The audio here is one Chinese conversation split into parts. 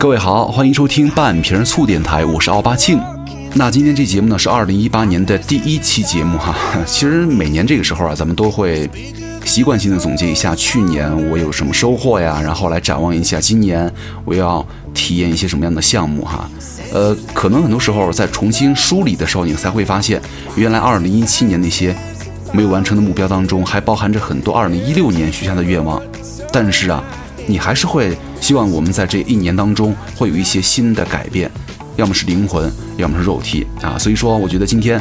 各位好，欢迎收听半瓶醋电台，我是奥巴庆。那今天这节目呢是二零一八年的第一期节目哈。其实每年这个时候啊，咱们都会习惯性的总结一下去年我有什么收获呀，然后来展望一下今年我要体验一些什么样的项目哈。呃，可能很多时候在重新梳理的时候，你才会发现，原来二零一七年那些没有完成的目标当中，还包含着很多二零一六年许下的愿望。但是啊，你还是会希望我们在这一年当中会有一些新的改变，要么是灵魂，要么是肉体啊。所以说，我觉得今天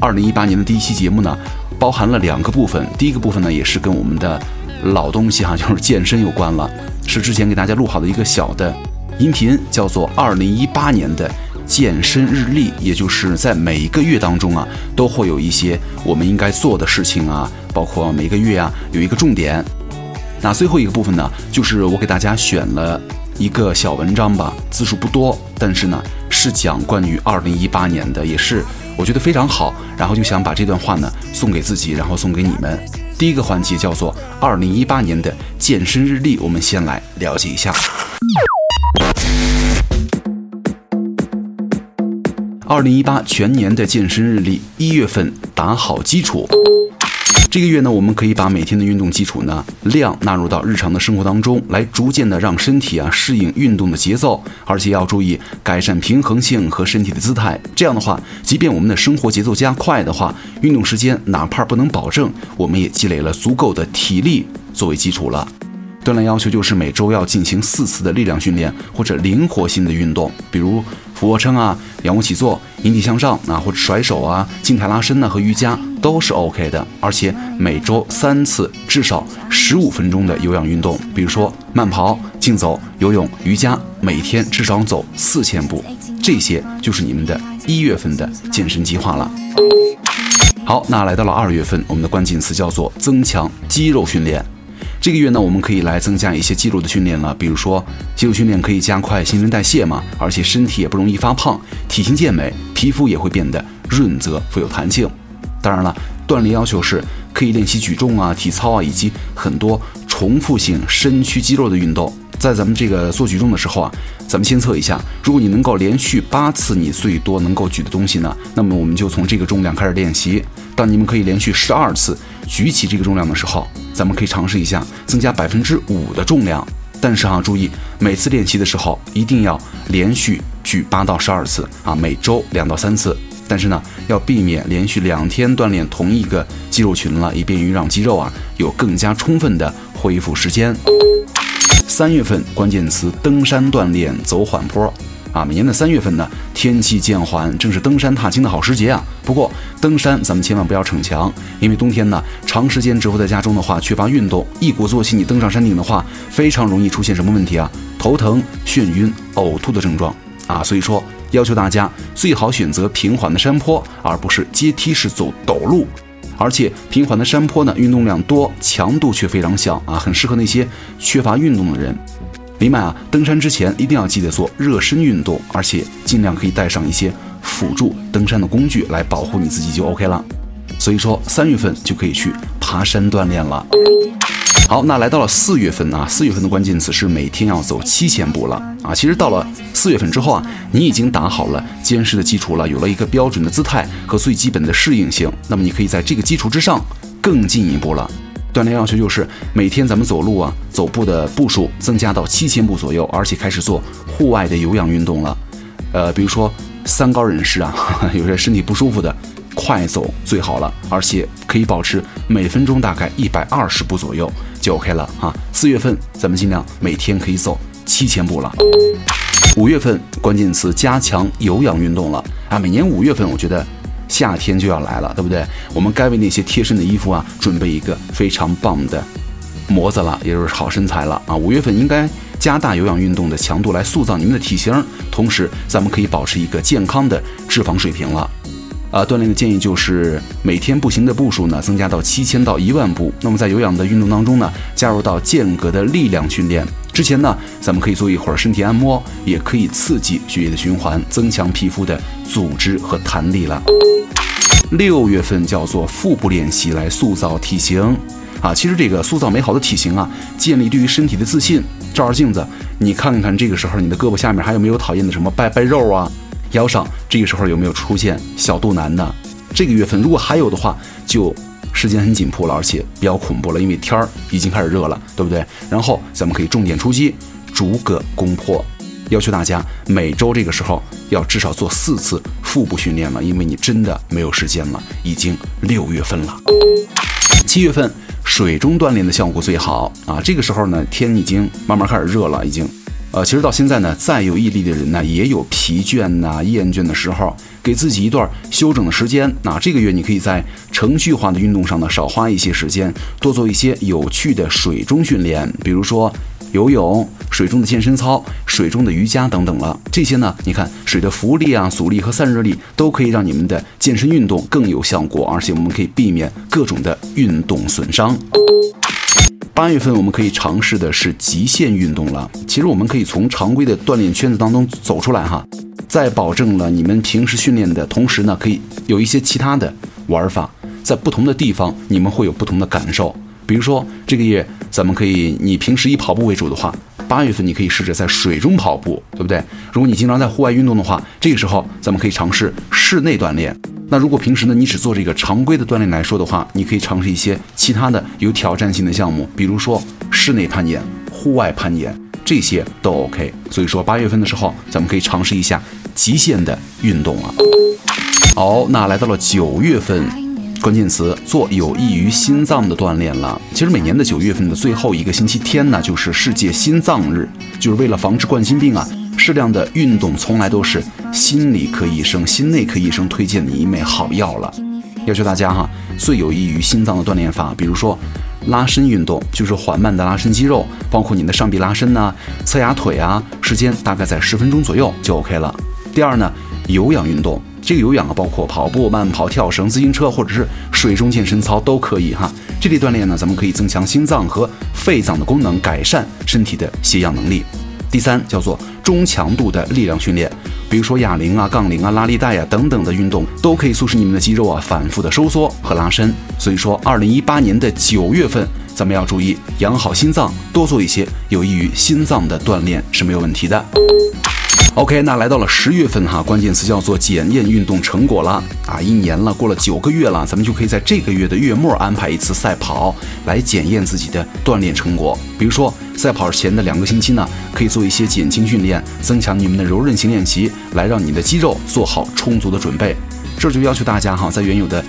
二零一八年的第一期节目呢，包含了两个部分。第一个部分呢，也是跟我们的老东西哈，就是健身有关了，是之前给大家录好的一个小的。音频叫做《二零一八年的健身日历》，也就是在每一个月当中啊，都会有一些我们应该做的事情啊，包括每个月啊有一个重点。那最后一个部分呢，就是我给大家选了一个小文章吧，字数不多，但是呢是讲关于二零一八年的，也是我觉得非常好。然后就想把这段话呢送给自己，然后送给你们。第一个环节叫做《二零一八年的健身日历》，我们先来了解一下。二零一八全年的健身日历，一月份打好基础。这个月呢，我们可以把每天的运动基础呢量纳入到日常的生活当中，来逐渐的让身体啊适应运动的节奏，而且要注意改善平衡性和身体的姿态。这样的话，即便我们的生活节奏加快的话，运动时间哪怕不能保证，我们也积累了足够的体力作为基础了。锻炼要求就是每周要进行四次的力量训练或者灵活性的运动，比如俯卧撑啊、仰卧起坐、引体向上啊，或者甩手啊、静态拉伸呢和瑜伽都是 OK 的。而且每周三次，至少十五分钟的有氧运动，比如说慢跑、竞走、游泳、瑜伽，每天至少走四千步。这些就是你们的一月份的健身计划了。好，那来到了二月份，我们的关键词叫做增强肌肉训练。这个月呢，我们可以来增加一些肌肉的训练了，比如说肌肉训练可以加快新陈代谢嘛，而且身体也不容易发胖，体型健美，皮肤也会变得润泽富有弹性。当然了，锻炼要求是可以练习举重啊、体操啊，以及很多重复性身躯肌肉的运动。在咱们这个做举重的时候啊，咱们先测一下，如果你能够连续八次你最多能够举的东西呢，那么我们就从这个重量开始练习。当你们可以连续十二次举起这个重量的时候，咱们可以尝试一下增加百分之五的重量。但是啊，注意每次练习的时候一定要连续举八到十二次啊，每周两到三次。但是呢，要避免连续两天锻炼同一个肌肉群了，以便于让肌肉啊有更加充分的恢复时间。三月份关键词：登山锻炼，走缓坡。啊，每年的三月份呢，天气渐缓，正是登山踏青的好时节啊。不过，登山咱们千万不要逞强，因为冬天呢，长时间蛰伏在家中的话，缺乏运动，一鼓作气你登上山顶的话，非常容易出现什么问题啊？头疼、眩晕、呕吐的症状啊。所以说，要求大家最好选择平缓的山坡，而不是阶梯式走陡路。而且，平缓的山坡呢，运动量多，强度却非常小啊，很适合那些缺乏运动的人。另外啊，登山之前一定要记得做热身运动，而且尽量可以带上一些辅助登山的工具来保护你自己就 OK 了。所以说三月份就可以去爬山锻炼了。好，那来到了四月份啊，四月份的关键词是每天要走七千步了啊。其实到了四月份之后啊，你已经打好了坚实的基础了，有了一个标准的姿态和最基本的适应性，那么你可以在这个基础之上更进一步了。锻炼要求就是每天咱们走路啊，走步的步数增加到七千步左右，而且开始做户外的有氧运动了。呃，比如说三高人士啊，有些身体不舒服的，快走最好了，而且可以保持每分钟大概一百二十步左右就 OK 了啊。四月份咱们尽量每天可以走七千步了。五月份关键词加强有氧运动了啊。每年五月份我觉得。夏天就要来了，对不对？我们该为那些贴身的衣服啊准备一个非常棒的模子了，也就是好身材了啊！五月份应该加大有氧运动的强度来塑造你们的体型，同时咱们可以保持一个健康的脂肪水平了。啊，锻炼的建议就是每天步行的步数呢增加到七千到一万步。那么在有氧的运动当中呢，加入到间隔的力量训练之前呢，咱们可以做一会儿身体按摩，也可以刺激血液的循环，增强皮肤的组织和弹力了。六月份叫做腹部练习来塑造体型，啊。其实这个塑造美好的体型啊，建立对于身体的自信。照照镜子，你看看这个时候你的胳膊下面还有没有讨厌的什么拜拜肉啊？腰上这个时候有没有出现小肚腩呢？这个月份如果还有的话，就时间很紧迫了，而且比较恐怖了，因为天儿已经开始热了，对不对？然后咱们可以重点出击，逐个攻破。要求大家每周这个时候要至少做四次腹部训练了，因为你真的没有时间了，已经六月份了。七月份水中锻炼的效果最好啊！这个时候呢，天已经慢慢开始热了，已经。呃，其实到现在呢，再有毅力的人呢，也有疲倦呐、厌倦的时候，给自己一段休整的时间。那这个月你可以在程序化的运动上呢，少花一些时间，多做一些有趣的水中训练，比如说游泳、水中的健身操、水中的瑜伽等等了。这些呢，你看水的浮力啊、阻力和散热力都可以让你们的健身运动更有效果，而且我们可以避免各种的运动损伤。八月份我们可以尝试的是极限运动了。其实我们可以从常规的锻炼圈子当中走出来哈，在保证了你们平时训练的同时呢，可以有一些其他的玩法，在不同的地方你们会有不同的感受。比如说这个月咱们可以，你平时以跑步为主的话，八月份你可以试着在水中跑步，对不对？如果你经常在户外运动的话，这个时候咱们可以尝试室内锻炼。那如果平时呢，你只做这个常规的锻炼来说的话，你可以尝试一些其他的有挑战性的项目，比如说室内攀岩、户外攀岩，这些都 OK。所以说八月份的时候，咱们可以尝试一下极限的运动啊。好，那来到了九月份，关键词做有益于心脏的锻炼了。其实每年的九月份的最后一个星期天呢，就是世界心脏日，就是为了防治冠心病啊。适量的运动从来都是心理科医生、心内科医生推荐的一枚好药了。要求大家哈，最有益于心脏的锻炼法，比如说拉伸运动，就是缓慢的拉伸肌肉，包括你的上臂拉伸呐、侧压腿啊，时间大概在十分钟左右就 OK 了。第二呢，有氧运动，这个有氧啊，包括跑步、慢跑、跳绳、自行车或者是水中健身操都可以哈。这类锻炼呢，咱们可以增强心脏和肺脏的功能，改善身体的吸氧能力。第三叫做中强度的力量训练，比如说哑铃啊、杠铃啊、拉力带啊等等的运动，都可以促使你们的肌肉啊反复的收缩和拉伸。所以说，二零一八年的九月份，咱们要注意养好心脏，多做一些有益于心脏的锻炼是没有问题的。OK，那来到了十月份哈，关键词叫做检验运动成果了啊！一年了，过了九个月了，咱们就可以在这个月的月末安排一次赛跑，来检验自己的锻炼成果。比如说，赛跑前的两个星期呢，可以做一些减轻训练，增强你们的柔韧性练习，来让你的肌肉做好充足的准备。这就要求大家哈，在原有的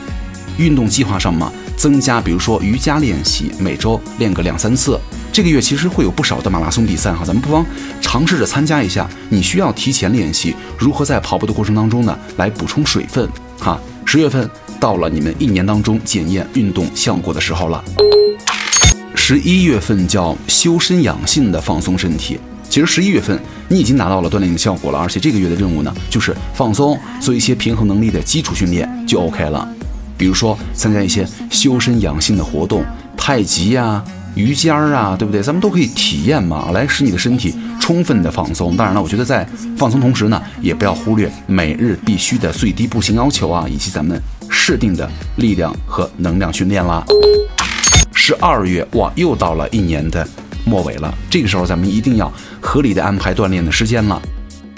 运动计划上嘛，增加，比如说瑜伽练习，每周练个两三次。这个月其实会有不少的马拉松比赛哈，咱们不妨尝试着参加一下。你需要提前练习如何在跑步的过程当中呢，来补充水分哈。十月份到了你们一年当中检验运动效果的时候了。十一月份叫修身养性的放松身体。其实十一月份你已经达到了锻炼的效果了，而且这个月的任务呢，就是放松，做一些平衡能力的基础训练就 OK 了。比如说参加一些修身养性的活动，太极呀。瑜伽啊，对不对？咱们都可以体验嘛，来使你的身体充分的放松。当然了，我觉得在放松同时呢，也不要忽略每日必须的最低步行要求啊，以及咱们设定的力量和能量训练啦。十二月哇，又到了一年的末尾了，这个时候咱们一定要合理的安排锻炼的时间了。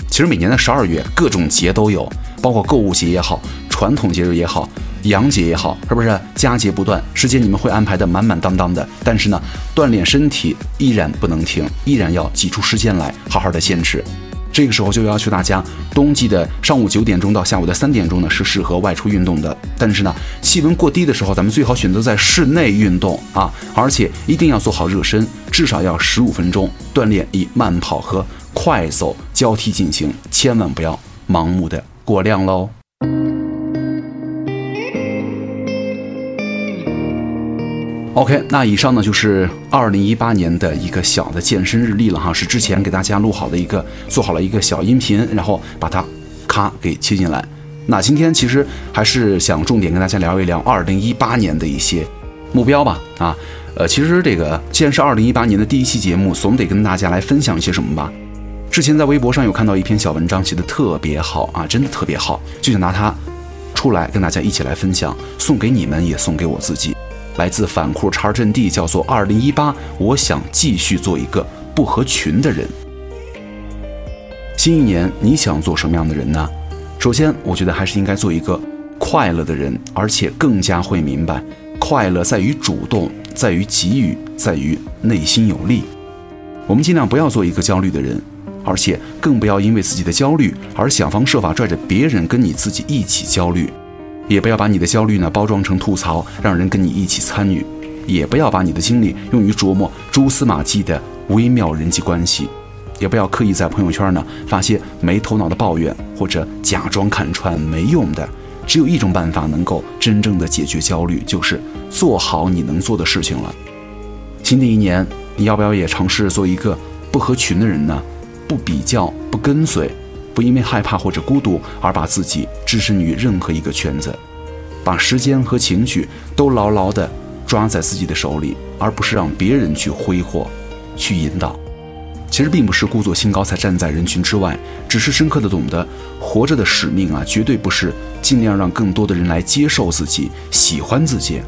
其实每年的十二月，各种节都有，包括购物节也好，传统节日也好。阳节也好，是不是佳节不断？时间你们会安排的满满当当的，但是呢，锻炼身体依然不能停，依然要挤出时间来好好的坚持。这个时候就要求大家，冬季的上午九点钟到下午的三点钟呢是适合外出运动的，但是呢，气温过低的时候，咱们最好选择在室内运动啊，而且一定要做好热身，至少要十五分钟锻炼，以慢跑和快走交替进行，千万不要盲目的过量喽。OK，那以上呢就是二零一八年的一个小的健身日历了哈，是之前给大家录好的一个，做好了一个小音频，然后把它咔给切进来。那今天其实还是想重点跟大家聊一聊二零一八年的一些目标吧。啊，呃，其实这个既然是二零一八年的第一期节目，总得跟大家来分享一些什么吧。之前在微博上有看到一篇小文章，写的特别好啊，真的特别好，就想拿它出来跟大家一起来分享，送给你们，也送给我自己。来自反库查尔阵地，叫做“二零一八”，我想继续做一个不合群的人。新一年，你想做什么样的人呢？首先，我觉得还是应该做一个快乐的人，而且更加会明白，快乐在于主动，在于给予，在于内心有力。我们尽量不要做一个焦虑的人，而且更不要因为自己的焦虑而想方设法拽着别人跟你自己一起焦虑。也不要把你的焦虑呢包装成吐槽，让人跟你一起参与；也不要把你的精力用于琢磨蛛丝马迹的微妙人际关系；也不要刻意在朋友圈呢发些没头脑的抱怨，或者假装看穿没用的。只有一种办法能够真正的解决焦虑，就是做好你能做的事情了。新的一年，你要不要也尝试做一个不合群的人呢？不比较，不跟随。不因为害怕或者孤独而把自己置身于任何一个圈子，把时间和情绪都牢牢地抓在自己的手里，而不是让别人去挥霍、去引导。其实并不是故作清高才站在人群之外，只是深刻的懂得活着的使命啊，绝对不是尽量让更多的人来接受自己、喜欢自己。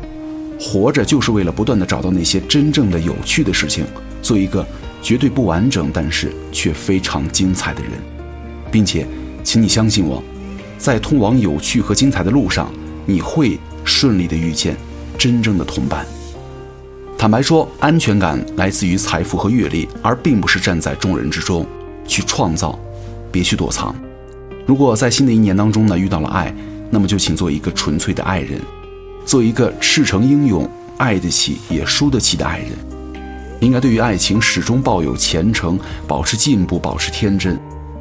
活着就是为了不断地找到那些真正的有趣的事情，做一个绝对不完整但是却非常精彩的人。并且，请你相信我，在通往有趣和精彩的路上，你会顺利的遇见真正的同伴。坦白说，安全感来自于财富和阅历，而并不是站在众人之中去创造。别去躲藏。如果在新的一年当中呢遇到了爱，那么就请做一个纯粹的爱人，做一个赤诚英勇、爱得起也输得起的爱人。应该对于爱情始终抱有虔诚，保持进步，保持天真。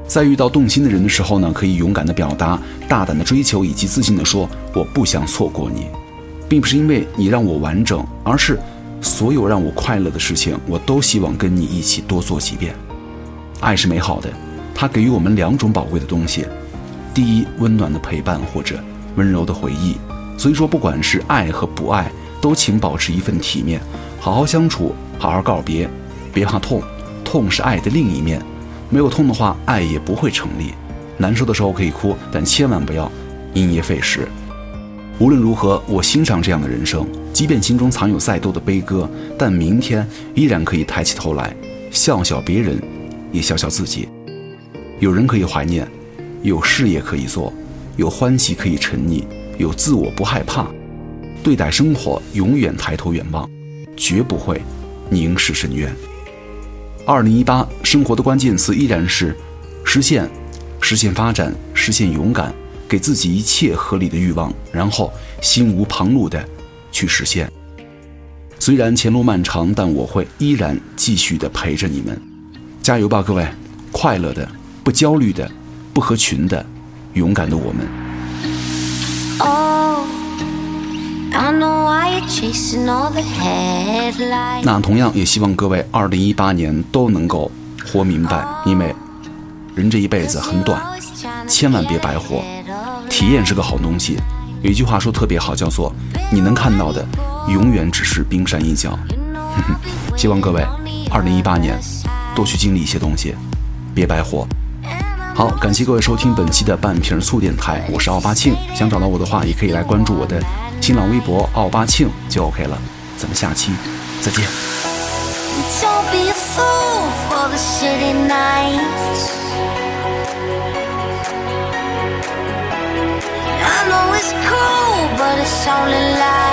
在遇到动心的人的时候呢，可以勇敢的表达，大胆的追求，以及自信的说：“我不想错过你，并不是因为你让我完整，而是所有让我快乐的事情，我都希望跟你一起多做几遍。”爱是美好的，它给予我们两种宝贵的东西：第一，温暖的陪伴或者温柔的回忆。所以说，不管是爱和不爱，都请保持一份体面，好好相处，好好告别，别怕痛，痛是爱的另一面。没有痛的话，爱也不会成立。难受的时候可以哭，但千万不要因噎废食。无论如何，我欣赏这样的人生，即便心中藏有再多的悲歌，但明天依然可以抬起头来，笑笑别人，也笑笑自己。有人可以怀念，有事业可以做，有欢喜可以沉溺，有自我不害怕。对待生活，永远抬头远望，绝不会凝视深渊。二零一八，生活的关键词依然是实现、实现发展、实现勇敢，给自己一切合理的欲望，然后心无旁骛的去实现。虽然前路漫长，但我会依然继续的陪着你们，加油吧，各位！快乐的、不焦虑的、不合群的、勇敢的我们。那同样也希望各位二零一八年都能够活明白，因为人这一辈子很短，千万别白活。体验是个好东西，有一句话说特别好，叫做“你能看到的永远只是冰山一角”。希望各位二零一八年多去经历一些东西，别白活。好，感谢各位收听本期的半瓶醋电台，我是奥巴庆。想找到我的话，也可以来关注我的新浪微博奥巴庆就 OK 了。咱们下期再见。I know it's cool, but it's only.